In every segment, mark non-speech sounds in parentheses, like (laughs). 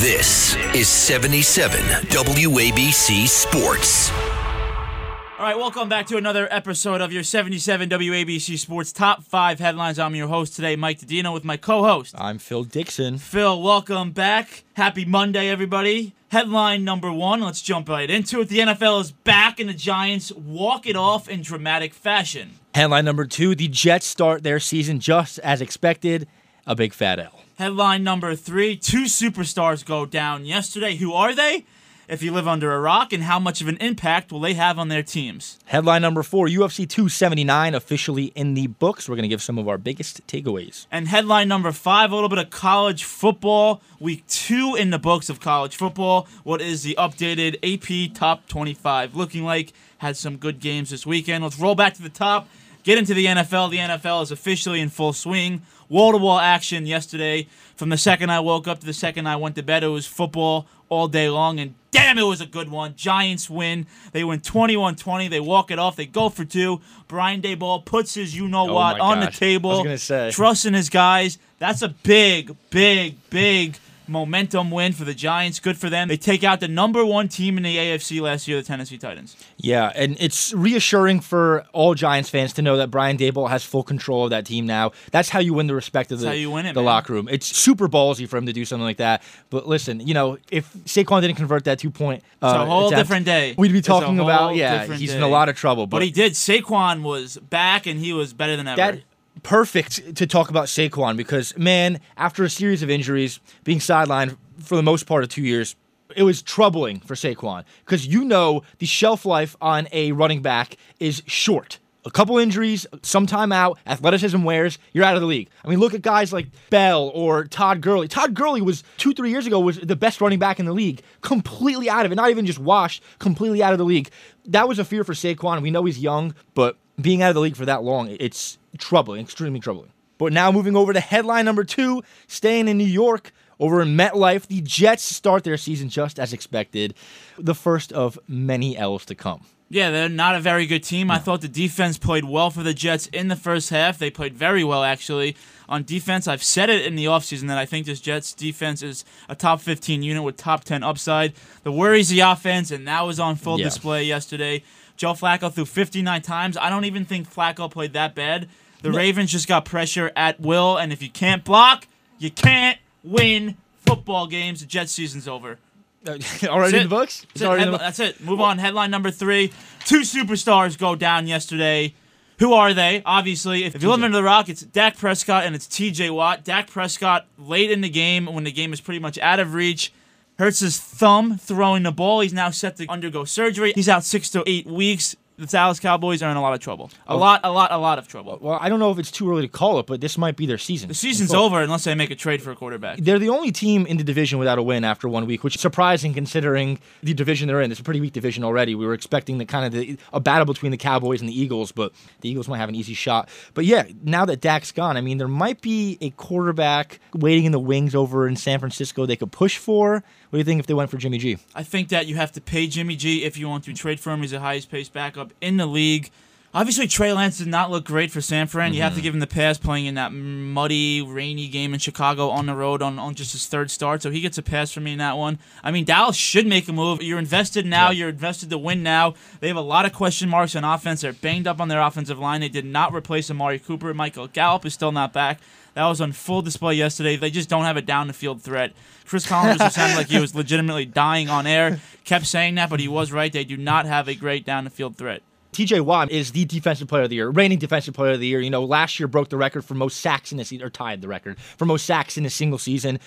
This is 77 WABC Sports. All right, welcome back to another episode of your 77 WABC Sports Top 5 Headlines. I'm your host today, Mike Daddino, with my co host, I'm Phil Dixon. Phil. Welcome back. Happy Monday, everybody. Headline number one, let's jump right into it. The NFL is back, and the Giants walk it off in dramatic fashion. Headline number two the Jets start their season just as expected. A big fat L. Headline number three two superstars go down yesterday. Who are they? If you live under a rock, and how much of an impact will they have on their teams? Headline number four UFC 279 officially in the books. We're going to give some of our biggest takeaways. And headline number five, a little bit of college football. Week two in the books of college football. What is the updated AP top 25 looking like? Had some good games this weekend. Let's roll back to the top. Get into the NFL. The NFL is officially in full swing. Wall to wall action yesterday. From the second I woke up to the second I went to bed, it was football all day long. And damn, it was a good one. Giants win. They win 21 20. They walk it off. They go for two. Brian Daboll puts his you know Oh what my on the table. I was gonna say. Trusting his guys. That's a big, big, big momentum win for the Giants. Good for them. They take out the number one team in the AFC last year, the Tennessee Titans. Yeah, and it's reassuring for all Giants fans to know that Brian Daboll has full control of that team now. That's how you win the respect of the, how you win it, the locker room. It's super ballsy for him to do something like that. But listen, you know, if Saquon didn't convert that two point, uh, It's a whole attempt, different day. We'd be talking about yeah, he's in a lot of trouble. But But, he did. Saquon was back and he was better than ever. that perfect to talk about Saquon because man, after a series of injuries, being sidelined for the most part of two years, it was troubling for Saquon because you know the shelf life on a running back is short. A couple injuries, some time out, athleticism wears, you're out of the league. I mean, look at guys like Bell or Todd Gurley. Todd Gurley was two, three years ago was the best running back in the league, completely out of it, not even just washed, completely out of the league. That was a fear for Saquon. We know he's young, but being out of the league for that long, it's troubling, extremely troubling. But now moving over to headline number two, staying in New York, over in MetLife, the Jets start their season just as expected, the first of many L's to come. Yeah, they're not a very good team. I thought the defense played well for the Jets in the first half. They played very well, actually. On defense, I've said it in the offseason that I think this Jets defense is a top 15 unit with top 10 upside. The worries the offense, and that was on full Yeah. display yesterday. Joe Flacco threw 59 times. I don't even think Flacco played that bad. The Ravens just got pressure at will, and if you can't block, you can't win football games. The Jets season's over. Uh, (laughs) already That's in the books? That's it. in Headli- the- that's it. Move on. Headline number three. Two superstars go down yesterday. Who are they? Obviously, if you live under the rock, it's Dak Prescott and it's TJ Watt. Dak Prescott, late in the game, when the game is pretty much out of reach, hurts his thumb throwing the ball. He's now set to undergo surgery. He's out six to eight weeks. The Dallas Cowboys are in a lot of trouble. A lot, a lot, a lot of trouble. Well, I don't know if it's too early to call it, but this might be their season. The season's over unless they make a trade for a quarterback. They're the only team in the division without a win after one week, which is surprising considering the division they're in. It's a pretty weak division already. We were expecting the kind of the, a battle between the Cowboys and the Eagles, but the Eagles might have an easy shot. But yeah, now that Dak's gone, I mean, there might be a quarterback waiting in the wings over in San Francisco they could push for. What do you think if they went for Jimmy G? I think that you have to pay Jimmy G if you want to trade for him. He's the highest paced backup in the league. Obviously, Trey Lance did not look great for San Fran. You have to mm-hmm. give him the pass playing in that muddy, rainy game in Chicago on the road on, on just his third start. So he gets a pass from me in that one. I mean, Dallas should make a move. You're invested now. You're invested to win now. They have a lot of question marks on offense. They're banged up on their offensive line. They did not replace Amari Cooper. Michael Gallup is still not back. That was on full display yesterday. They just don't have a down the field threat. Chris Collins sounded like he was (laughs) legitimately dying on air. Kept saying that, but he was right. They do not have a great down the field threat. TJ Watt is the defensive player of the year, reigning defensive player of the year. You know, last year broke the record for most sacks in a season, or tied the record for most sacks in a single season.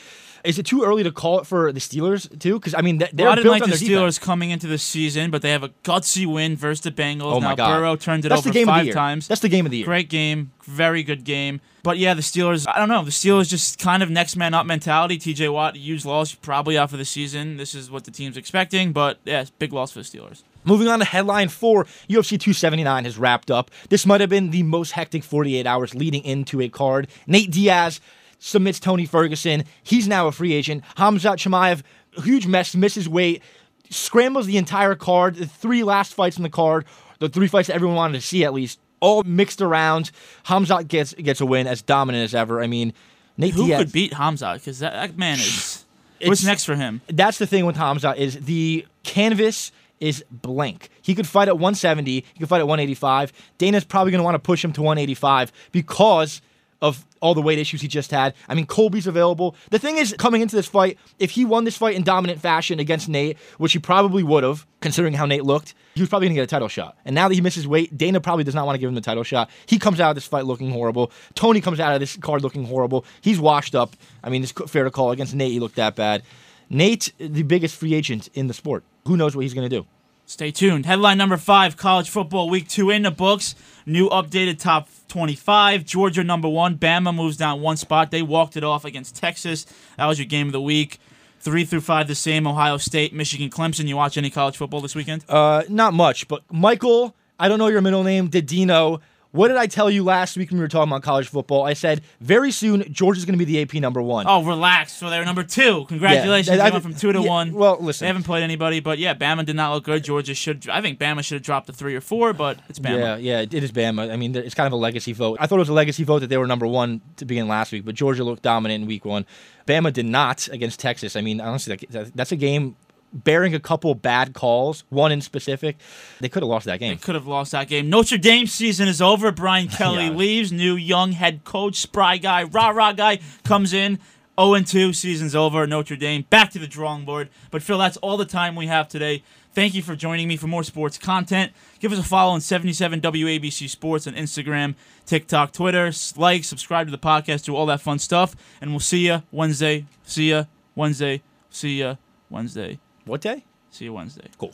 Is it too early to call it for the Steelers too? Because I mean, they're Well, I didn't built like the Steelers defense. coming into the season, but they have a gutsy win versus the Bengals. Oh now my God, Burrow turned it That's over the game of five the year. times. That's the game of the year. Great game, very good game. But yeah, the Steelers, I don't know. The Steelers just kind of next man up mentality. TJ Watt, huge loss, probably out for the season. This is what the team's expecting, but yeah, big loss for the Steelers. Moving on to headline four, UFC 279 has wrapped up. This might have been the most hectic 48 hours leading into a card. Nate Diaz submits Tony Ferguson. He's now a free agent. Hamzat Chimaev, huge mess, misses weight, scrambles the entire card. The three last fights in the card, the three fights that everyone wanted to see at least, all mixed around. Hamzat gets gets a win as dominant as ever. I mean, Nate Who Diaz. could beat Hamza? Because that, that man is. (sighs) What's next for him? That's the thing with Hamza is the canvas is blank. He could fight at 170. He could fight at 185. Dana's probably going to want to push him to 185 because of all the weight issues he just had. I mean, Colby's available. The thing is, coming into this fight, if he won this fight in dominant fashion against Nate, which he probably would have, considering how Nate looked, he was probably going to get a title shot. And now that he misses weight, Dana probably does not want to give him the title shot. He comes out of this fight looking horrible. Tony comes out of this card looking horrible. He's washed up. I mean, it's fair to call. Against Nate, he looked that bad. Nate, the biggest free agent in the sport. Who knows what he's going to do? Stay tuned. Headline number five college football week two in the books. New updated top 25. Georgia number one. Bama moves down one spot. They walked it off against Texas. That was your game of the week. Three through five, the same. Ohio State, Michigan, Clemson. You watch any college football this weekend? Uh, not much, but Michael, I don't know your middle name, Daddino. What did I tell you last week when we were talking about college football? I said very soon Georgia's going to be the AP number one. Oh, relax. So they're number two. Congratulations. I- I- they went from two to yeah, one. well, listen. They haven't played anybody, but yeah, Bama did not look good. Georgia should. I think Bama should have dropped to three or four, but it's Bama. Yeah, yeah, it is Bama. I mean, it's kind of a legacy vote. I thought it was a legacy vote that they were number one to begin last week, but Georgia looked dominant in week one. Bama did not against Texas. I mean, honestly, that's a game bearing a couple bad calls, one in specific. They could have lost that game. Could have lost that game. Notre Dame season is over. Brian (laughs) Kelly Yeah. leaves. New young head coach, spry guy, rah rah guy comes in. 0 2, season's over. Notre Dame back to the drawing board. But Phil, that's all the time we have today. Thank you for joining me for more sports content. Give us a follow on 77 WABC Sports on Instagram, TikTok, Twitter. Like, subscribe to the podcast, do all that fun stuff. And we'll see you Wednesday. See ya Wednesday. See ya Wednesday. What day? See you Wednesday. Cool.